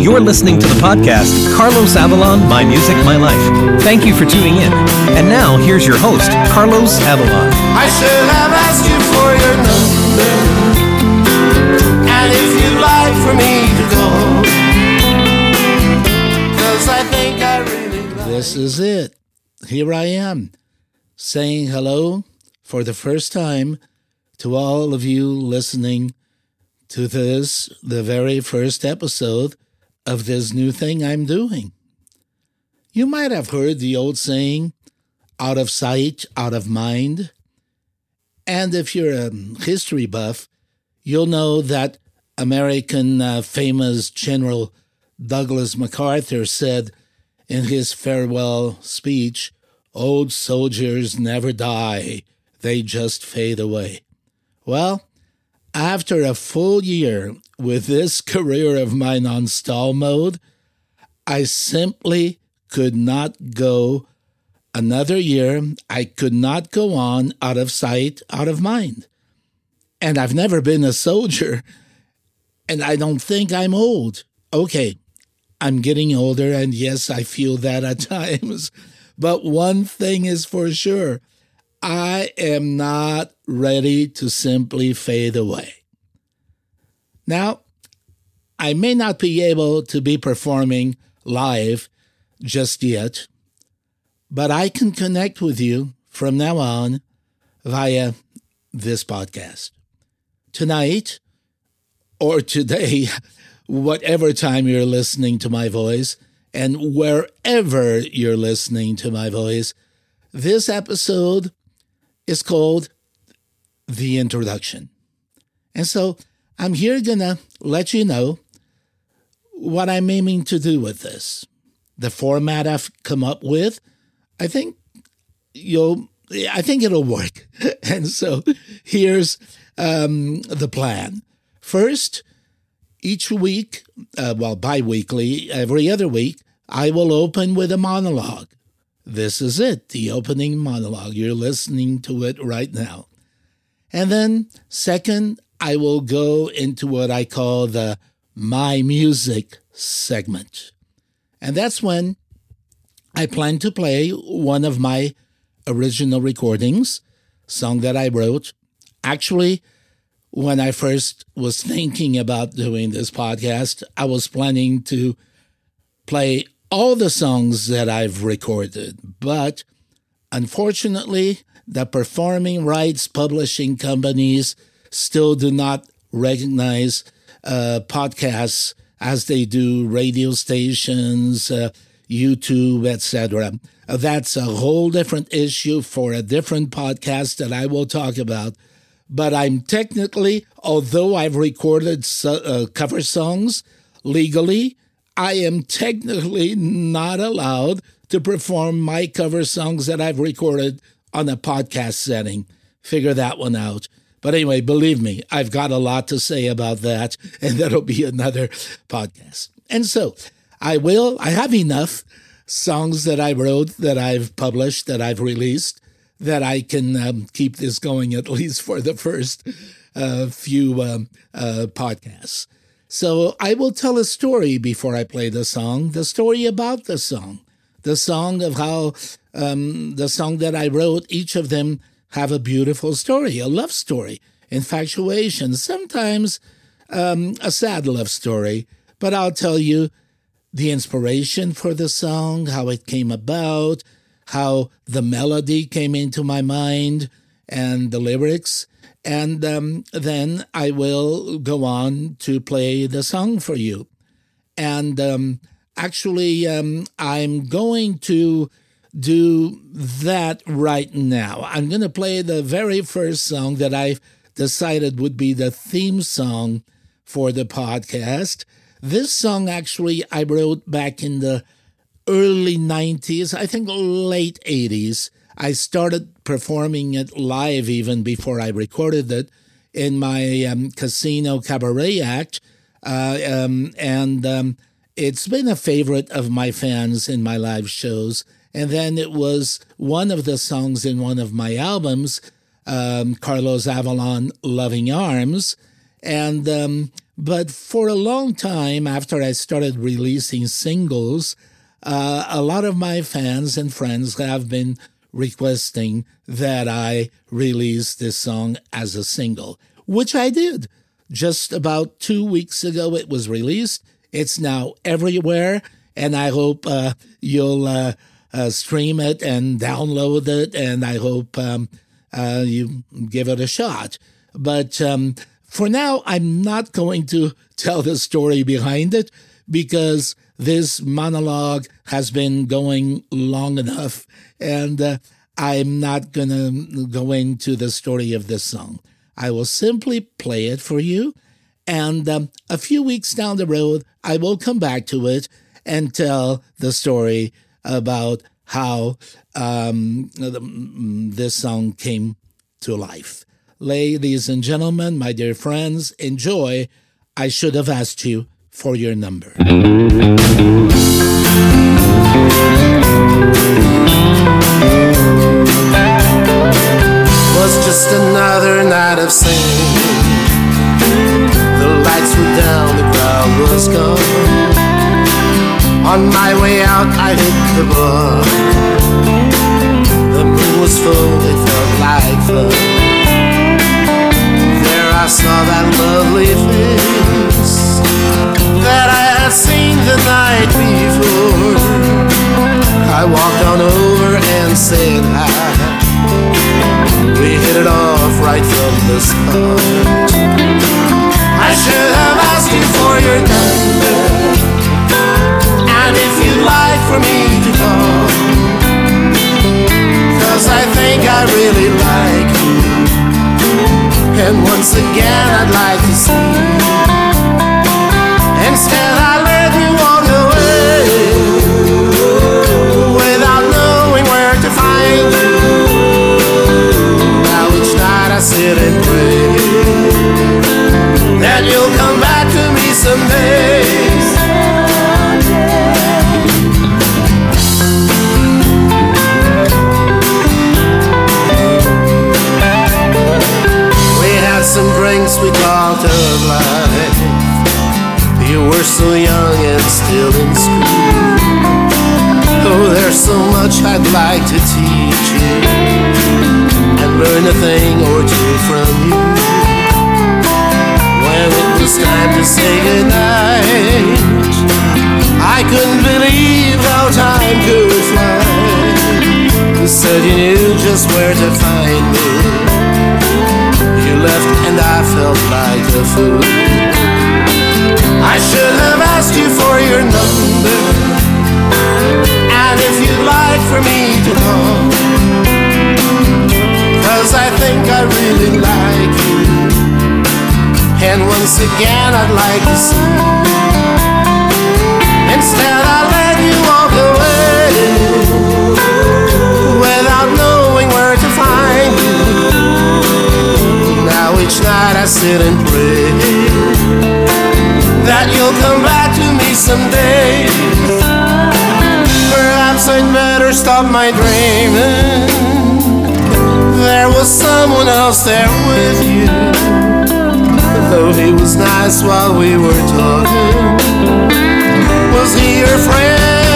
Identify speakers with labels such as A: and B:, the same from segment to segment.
A: You're listening to the podcast Carlos Avalon, My Music, My Life. Thank you for tuning in. And now, here's your host, Carlos Avalon.
B: I should have asked you for your number. And if you'd like for me to go. Cause I think I really like
C: This is it. Here I am, saying hello for the first time to all of you listening to this, the very first episode of this new thing I'm doing. You might have heard the old saying, out of sight, out of mind. And if you're a history buff, you'll know that American uh, famous General Douglas MacArthur said in his farewell speech, Old soldiers never die, they just fade away. Well, after a full year with this career of mine on stall mode, I simply could not go another year. I could not go on out of sight, out of mind. And I've never been a soldier, and I don't think I'm old. Okay, I'm getting older, and yes, I feel that at times. But one thing is for sure I am not ready to simply fade away. Now, I may not be able to be performing live just yet, but I can connect with you from now on via this podcast. Tonight or today, whatever time you're listening to my voice, and wherever you're listening to my voice, this episode is called The Introduction. And so I'm here gonna let you know what I'm aiming to do with this. The format I've come up with, I think you'll I think it'll work. and so here's um, the plan. First, each week, uh, well, bi weekly, every other week, I will open with a monologue. This is it, the opening monologue. You're listening to it right now. And then, second, I will go into what I call the My Music segment. And that's when I plan to play one of my original recordings, song that I wrote. Actually, when I first was thinking about doing this podcast, I was planning to play all the songs that I've recorded, but unfortunately, the performing rights publishing companies still do not recognize uh, podcasts as they do radio stations, uh, YouTube, etc. Uh, that's a whole different issue for a different podcast that I will talk about. But I'm technically, although I've recorded so, uh, cover songs legally, I am technically not allowed to perform my cover songs that I've recorded on a podcast setting. Figure that one out. But anyway, believe me, I've got a lot to say about that, and that'll be another podcast. And so I will, I have enough songs that I wrote, that I've published, that I've released, that I can um, keep this going at least for the first uh, few um, uh, podcasts. So I will tell a story before I play the song, the story about the song, the song of how um, the song that I wrote, each of them have a beautiful story, a love story, infatuation, sometimes um, a sad love story. But I'll tell you the inspiration for the song, how it came about, how the melody came into my mind, and the lyrics. And um, then I will go on to play the song for you. And um, actually, um, I'm going to do that right now. I'm going to play the very first song that I've decided would be the theme song for the podcast. This song actually I wrote back in the early 90s, I think late 80s. I started performing it live even before I recorded it in my um, casino cabaret act. Uh, um, and um, it's been a favorite of my fans in my live shows. And then it was one of the songs in one of my albums, um, Carlos Avalon Loving Arms. And um, But for a long time after I started releasing singles, uh, a lot of my fans and friends have been requesting that I release this song as a single, which I did. Just about two weeks ago, it was released. It's now everywhere, and I hope uh, you'll uh, uh, stream it and download it, and I hope um, uh, you give it a shot. But um, for now, I'm not going to tell the story behind it because this monologue has been going long enough, and uh, I'm not going to go into the story of this song. I will simply play it for you, and um, a few weeks down the road, I will come back to it and tell the story about how um, this song came to life. Ladies and gentlemen, my dear friends, enjoy. I should have asked you for your number.
B: was just another night of singing. The lights were down, the crowd was gone. On my way out, I hit the bar. The moon was full, it felt like fun. There I saw that lovely face that I had seen the night before. I walked on over and said hi. We hit it off right from the start. I should really like you, and once again I'd like to see you. For me to call, cause I think I really like you. And once again, I'd like to see. Instead, I let you walk away without knowing where to find you. Now each night I sit and pray that you'll come back to me someday. Perhaps I'd better stop my dreaming. There was someone else there with you. Though he was nice while we were talking. Was he your friend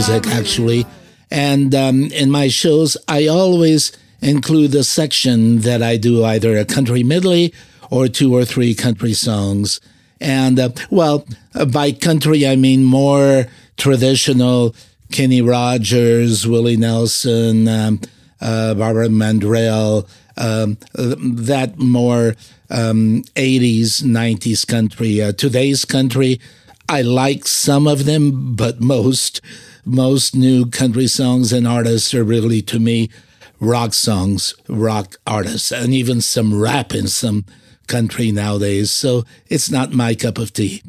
C: music, actually. And um, in my shows, I always include a section that I do either a country medley or two or three country songs. And, uh, well, uh, by country, I mean more traditional Kenny Rogers, Willie Nelson, um, uh, Barbara Mandrell, um, that more um, 80s, 90s country. Uh, today's country, I like some of them, but most most new country songs and artists are really to me rock songs, rock artists, and even some rap in some country nowadays. So it's not my cup of tea.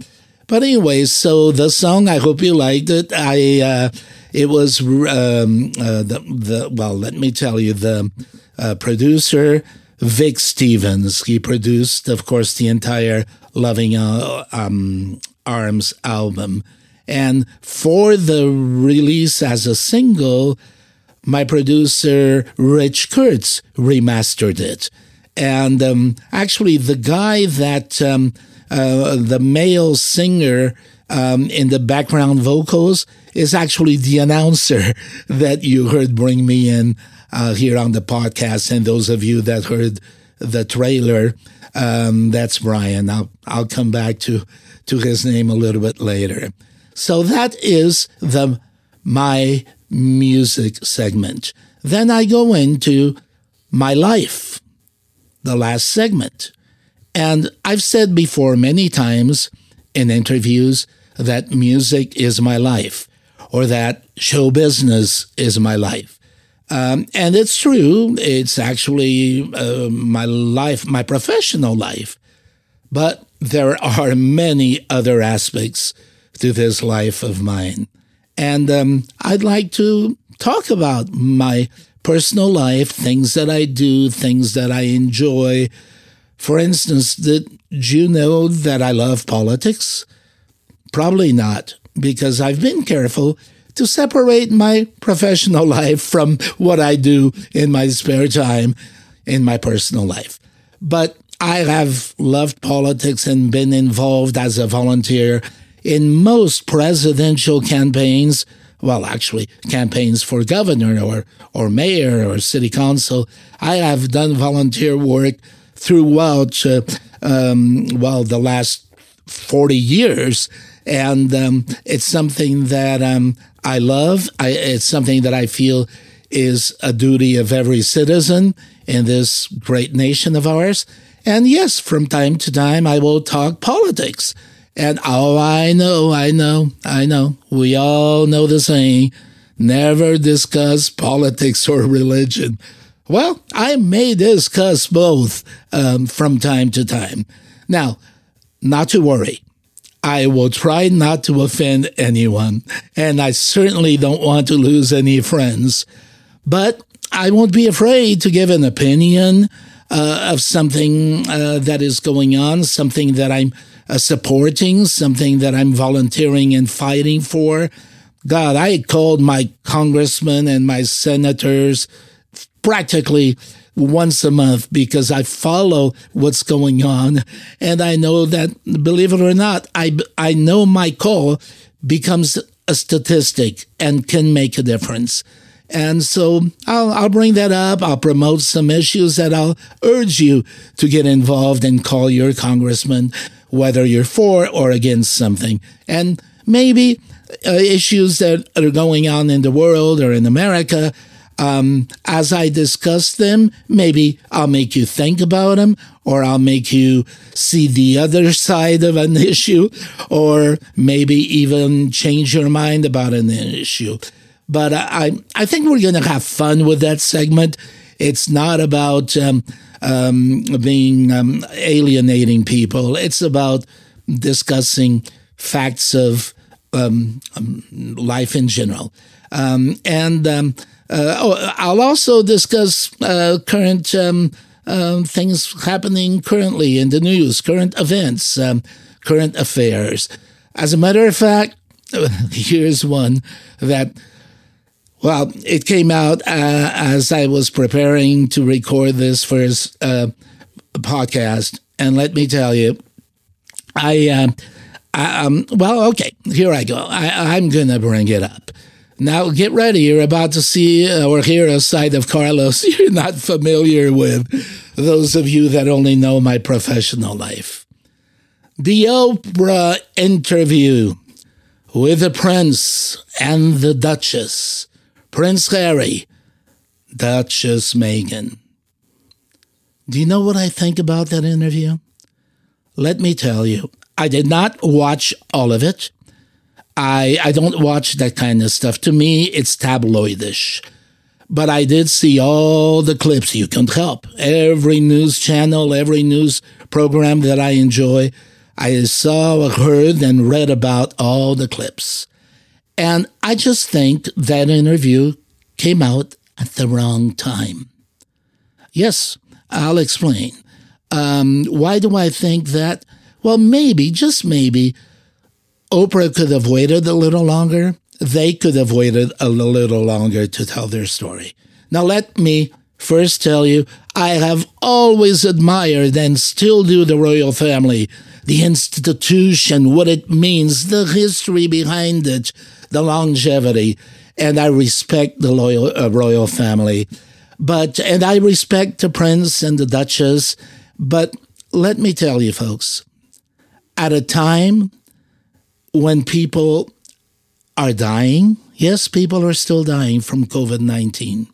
C: But anyway, so the song, I hope you liked it. I uh, it was um, uh, the the well, let me tell you the uh, producer Vic Stevens. He produced, of course, the entire Loving uh, um, Arms album. And for the release as a single, my producer Rich Kurtz remastered it. And um, actually, the guy that um, uh, the male singer um, in the background vocals is actually the announcer that you heard bring me in uh, here on the podcast. And those of you that heard the trailer, um, that's Brian. I'll I'll come back to to his name a little bit later. So that is the my music segment. Then I go into my life, the last segment. And I've said before many times in interviews that music is my life or that show business is my life. Um, and it's true. It's actually uh, my life, my professional life. But there are many other aspects to this life of mine. And um, I'd like to talk about my personal life, things that I do, things that I enjoy. For instance, did you know that I love politics? Probably not, because I've been careful to separate my professional life from what I do in my spare time in my personal life. But I have loved politics and been involved as a volunteer in most presidential campaigns. Well, actually, campaigns for governor or, or mayor or city council. I have done volunteer work throughout, uh, um, well, the last 40 years. And um, it's something that um, I love. I, it's something that I feel is a duty of every citizen in this great nation of ours. And yes, from time to time, I will talk politics. And oh, I know, I know, I know. We all know the saying never discuss politics or religion. Well, I may discuss both um, from time to time. Now, not to worry. I will try not to offend anyone, and I certainly don't want to lose any friends. But I won't be afraid to give an opinion uh, of something uh, that is going on, something that I'm uh, supporting, something that I'm volunteering and fighting for. God, I called my congressmen and my senators practically once a month because I follow what's going on. And I know that, believe it or not, I, I know my call becomes a statistic and can make a difference. And so I'll, I'll bring that up. I'll promote some issues that I'll urge you to get involved and call your congressman, whether you're for or against something. And maybe uh, issues that are going on in the world or in America um, as I discuss them, maybe I'll make you think about them, or I'll make you see the other side of an issue, or maybe even change your mind about an issue. But I, I think we're going to have fun with that segment. It's not about um, um, being um, alienating people. It's about discussing facts of um, um, life in general. Um, and uh, oh, I'll also discuss uh, current um, uh, things happening currently in the news, current events, um, current affairs. As a matter of fact, here's one that, well, it came out uh, as I was preparing to record this first uh, podcast. And let me tell you, I, uh, Um, well, okay, here I go. I, I'm going to bring it up. Now, get ready. You're about to see or hear a side of Carlos you're not familiar with, those of you that only know my professional life. The Oprah interview with the Prince and the Duchess, Prince Harry, Duchess Meghan. Do you know what I think about that interview? Let me tell you, I did not watch all of it. I I don't watch that kind of stuff. To me, it's tabloidish. But I did see all the clips. You can't help. Every news channel, every news program that I enjoy, I saw, heard, and read about all the clips. And I just think that interview came out at the wrong time. Yes, I'll explain. Um, why do I think that? Well, maybe, just maybe, Oprah could have waited a little longer. They could have waited a little longer to tell their story. Now, let me first tell you, I have always admired and still do the royal family, the institution, what it means, the history behind it, the longevity, and I respect the loyal, uh, royal family. But, and I respect the prince and the duchess, but let me tell you, folks, at a time when people are dying, yes, people are still dying from COVID 19.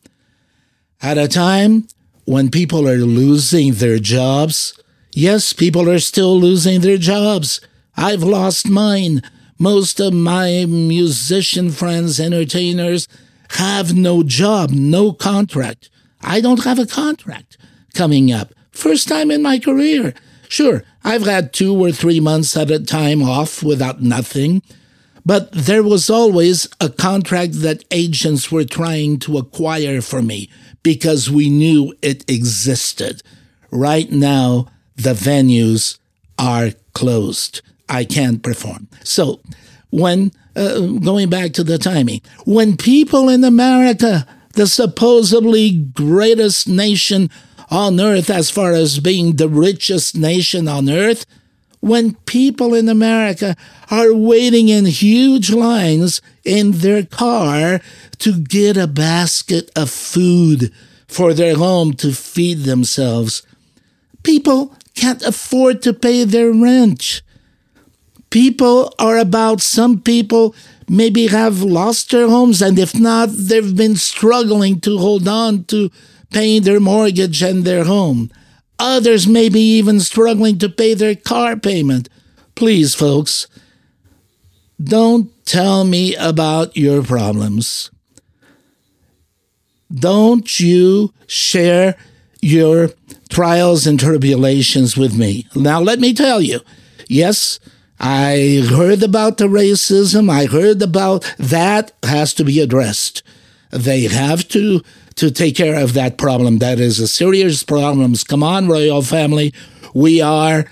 C: At a time when people are losing their jobs, yes, people are still losing their jobs. I've lost mine. Most of my musician friends, entertainers, have no job, no contract. I don't have a contract coming up. First time in my career. Sure, I've had two or three months at a time off without nothing, but there was always a contract that agents were trying to acquire for me because we knew it existed. Right now, the venues are closed. I can't perform. So, when uh, going back to the timing, when people in America, the supposedly greatest nation on earth as far as being the richest nation on earth, when people in America are waiting in huge lines in their car to get a basket of food for their home to feed themselves. People can't afford to pay their rent. People are about, some people maybe have lost their homes, and if not, they've been struggling to hold on to paying their mortgage and their home. Others may be even struggling to pay their car payment. Please, folks, don't tell me about your problems. Don't you share your trials and tribulations with me. Now, let me tell you yes, I heard about the racism. I heard about that has to be addressed. They have to to take care of that problem. That is a serious problem. Come on, royal family. We are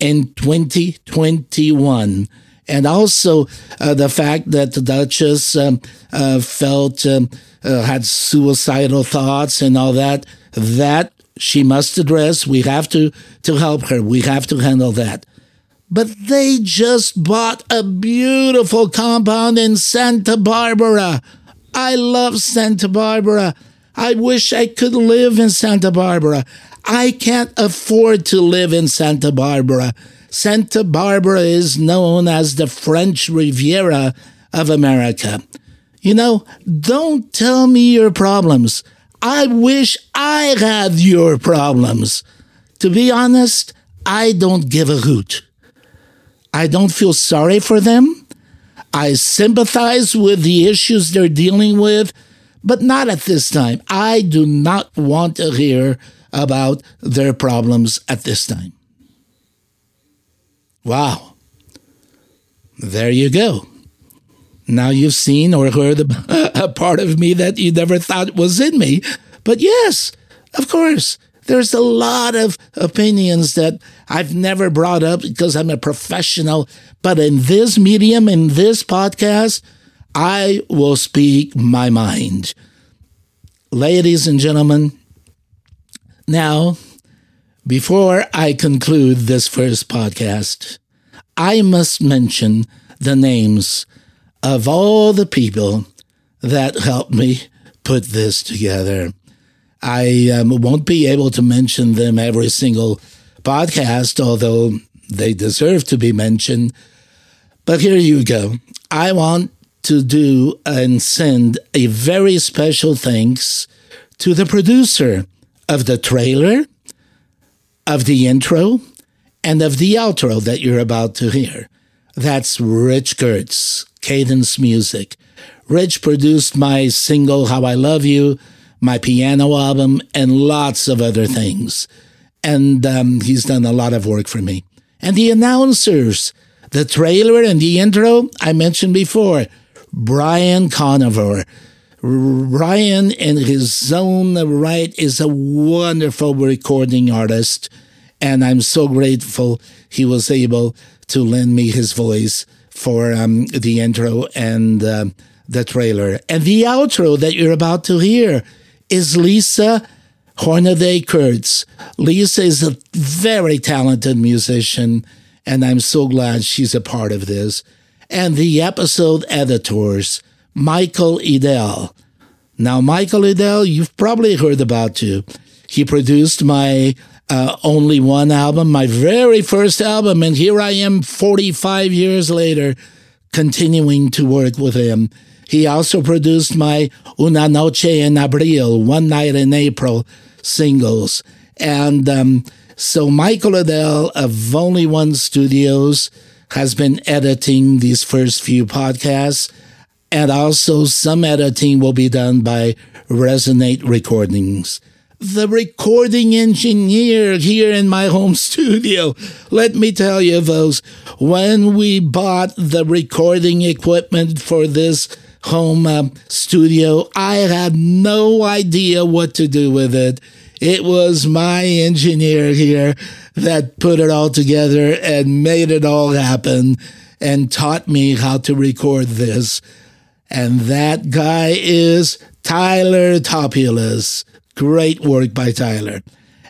C: in 2021. And also uh, the fact that the Duchess um, uh, felt, um, uh, had suicidal thoughts and all that, that she must address. We have to, to help her. We have to handle that. But they just bought a beautiful compound in Santa Barbara. I love Santa Barbara. I wish I could live in Santa Barbara. I can't afford to live in Santa Barbara. Santa Barbara is known as the French Riviera of America. You know, don't tell me your problems. I wish I had your problems. To be honest, I don't give a hoot. I don't feel sorry for them. I sympathize with the issues they're dealing with but not at this time. I do not want to hear about their problems at this time. Wow. There you go. Now you've seen or heard a part of me that you never thought was in me. But yes, of course, there's a lot of opinions that I've never brought up because I'm a professional. But in this medium, in this podcast, I will speak my mind. Ladies and gentlemen, now, before I conclude this first podcast, I must mention the names of all the people that helped me put this together. I um, won't be able to mention them every single podcast, although they deserve to be mentioned. But here you go. I want to do and send a very special thanks to the producer of the trailer, of the intro, and of the outro that you're about to hear. That's Rich Kurtz, Cadence Music. Rich produced my single How I Love You, my piano album, and lots of other things. And um, he's done a lot of work for me. And the announcers, the trailer and the intro I mentioned before, Brian Conover. Brian, in his own right, is a wonderful recording artist, and I'm so grateful he was able to lend me his voice for um, the intro and uh, the trailer. And the outro that you're about to hear is Lisa Hornaday Kurtz. Lisa is a very talented musician, and I'm so glad she's a part of this. And the episode editors, Michael Idell. Now, Michael Idell, you've probably heard about too. He produced my uh, only one album, my very first album, and here I am 45 years later, continuing to work with him. He also produced my Una Noche en Abril, One Night in April singles. And um, so Michael Edel of Only One Studios has been editing these first few podcasts. And also some editing will be done by Resonate Recordings the recording engineer here in my home studio. Let me tell you, those when we bought the recording equipment for this home uh, studio, I had no idea what to do with it. It was my engineer here that put it all together and made it all happen and taught me how to record this. And that guy is Tyler Topulus. Great work by Tyler.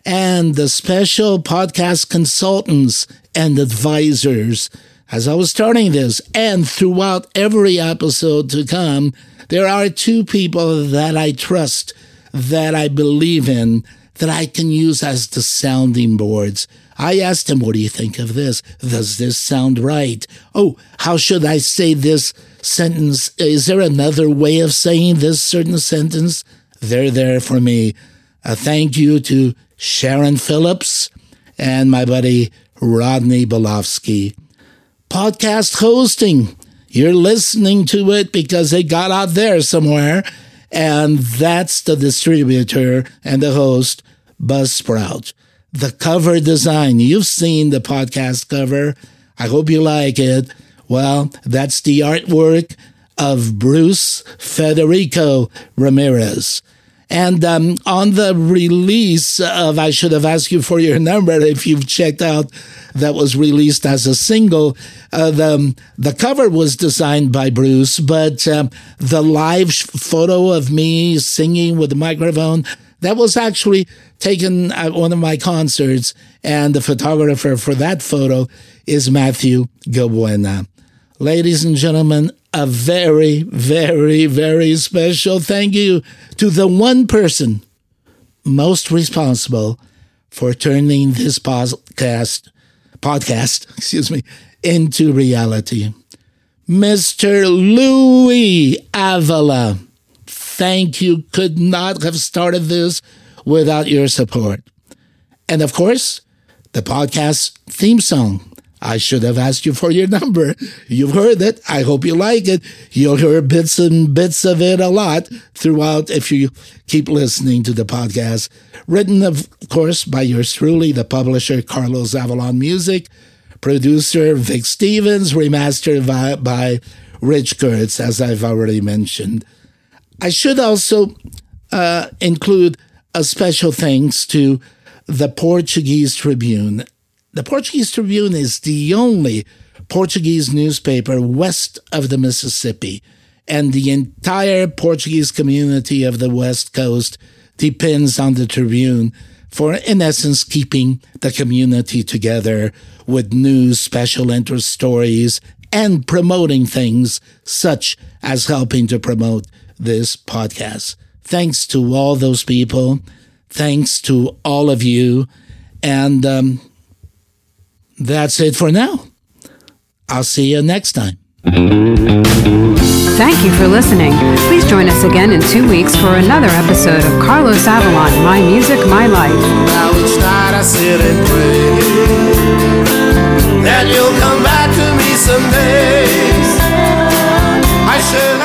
C: And the special podcast consultants and advisors. As I was starting this, and throughout every episode to come, there are two people that I trust, that I believe in, that I can use as the sounding boards. I asked him, What do you think of this? Does this sound right? Oh, how should I say this sentence? Is there another way of saying this certain sentence? They're there for me. A thank you to Sharon Phillips and my buddy Rodney Bolofsky. Podcast hosting. You're listening to it because it got out there somewhere. And that's the distributor and the host, Buzzsprout. The cover design. You've seen the podcast cover. I hope you like it. Well, that's the artwork of Bruce Federico Ramirez. And um, on the release of I Should Have Asked You for Your Number, if you've checked out, that was released as a single. Uh, the, the cover was designed by Bruce, but um, the live photo of me singing with the microphone, that was actually taken at one of my concerts. And the photographer for that photo is Matthew Gabuena. Ladies and gentlemen, a very, very, very special thank you to the one person most responsible for turning this podcast, podcast, excuse me, into reality. Mr. Louis Avila. Thank you. Could not have started this without your support. And of course, the podcast theme song I should have asked you for your number. You've heard it. I hope you like it. You'll hear bits and bits of it a lot throughout if you keep listening to the podcast. Written, of course, by yours truly, the publisher Carlos Avalon Music, producer Vic Stevens, remastered by, by Rich Kurtz, as I've already mentioned. I should also uh, include a special thanks to the Portuguese Tribune the Portuguese Tribune is the only Portuguese newspaper west of the Mississippi, and the entire Portuguese community of the West Coast depends on the Tribune for, in essence, keeping the community together with news, special interest stories, and promoting things such as helping to promote this podcast. Thanks to all those people. Thanks to all of you. And um, that's it for now. I'll see you next time.
D: Thank you for listening. Please join us again in two weeks for another episode of Carlos Avalon My Music, My Life.
B: I sit and pray that you'll come back to me someday. I should.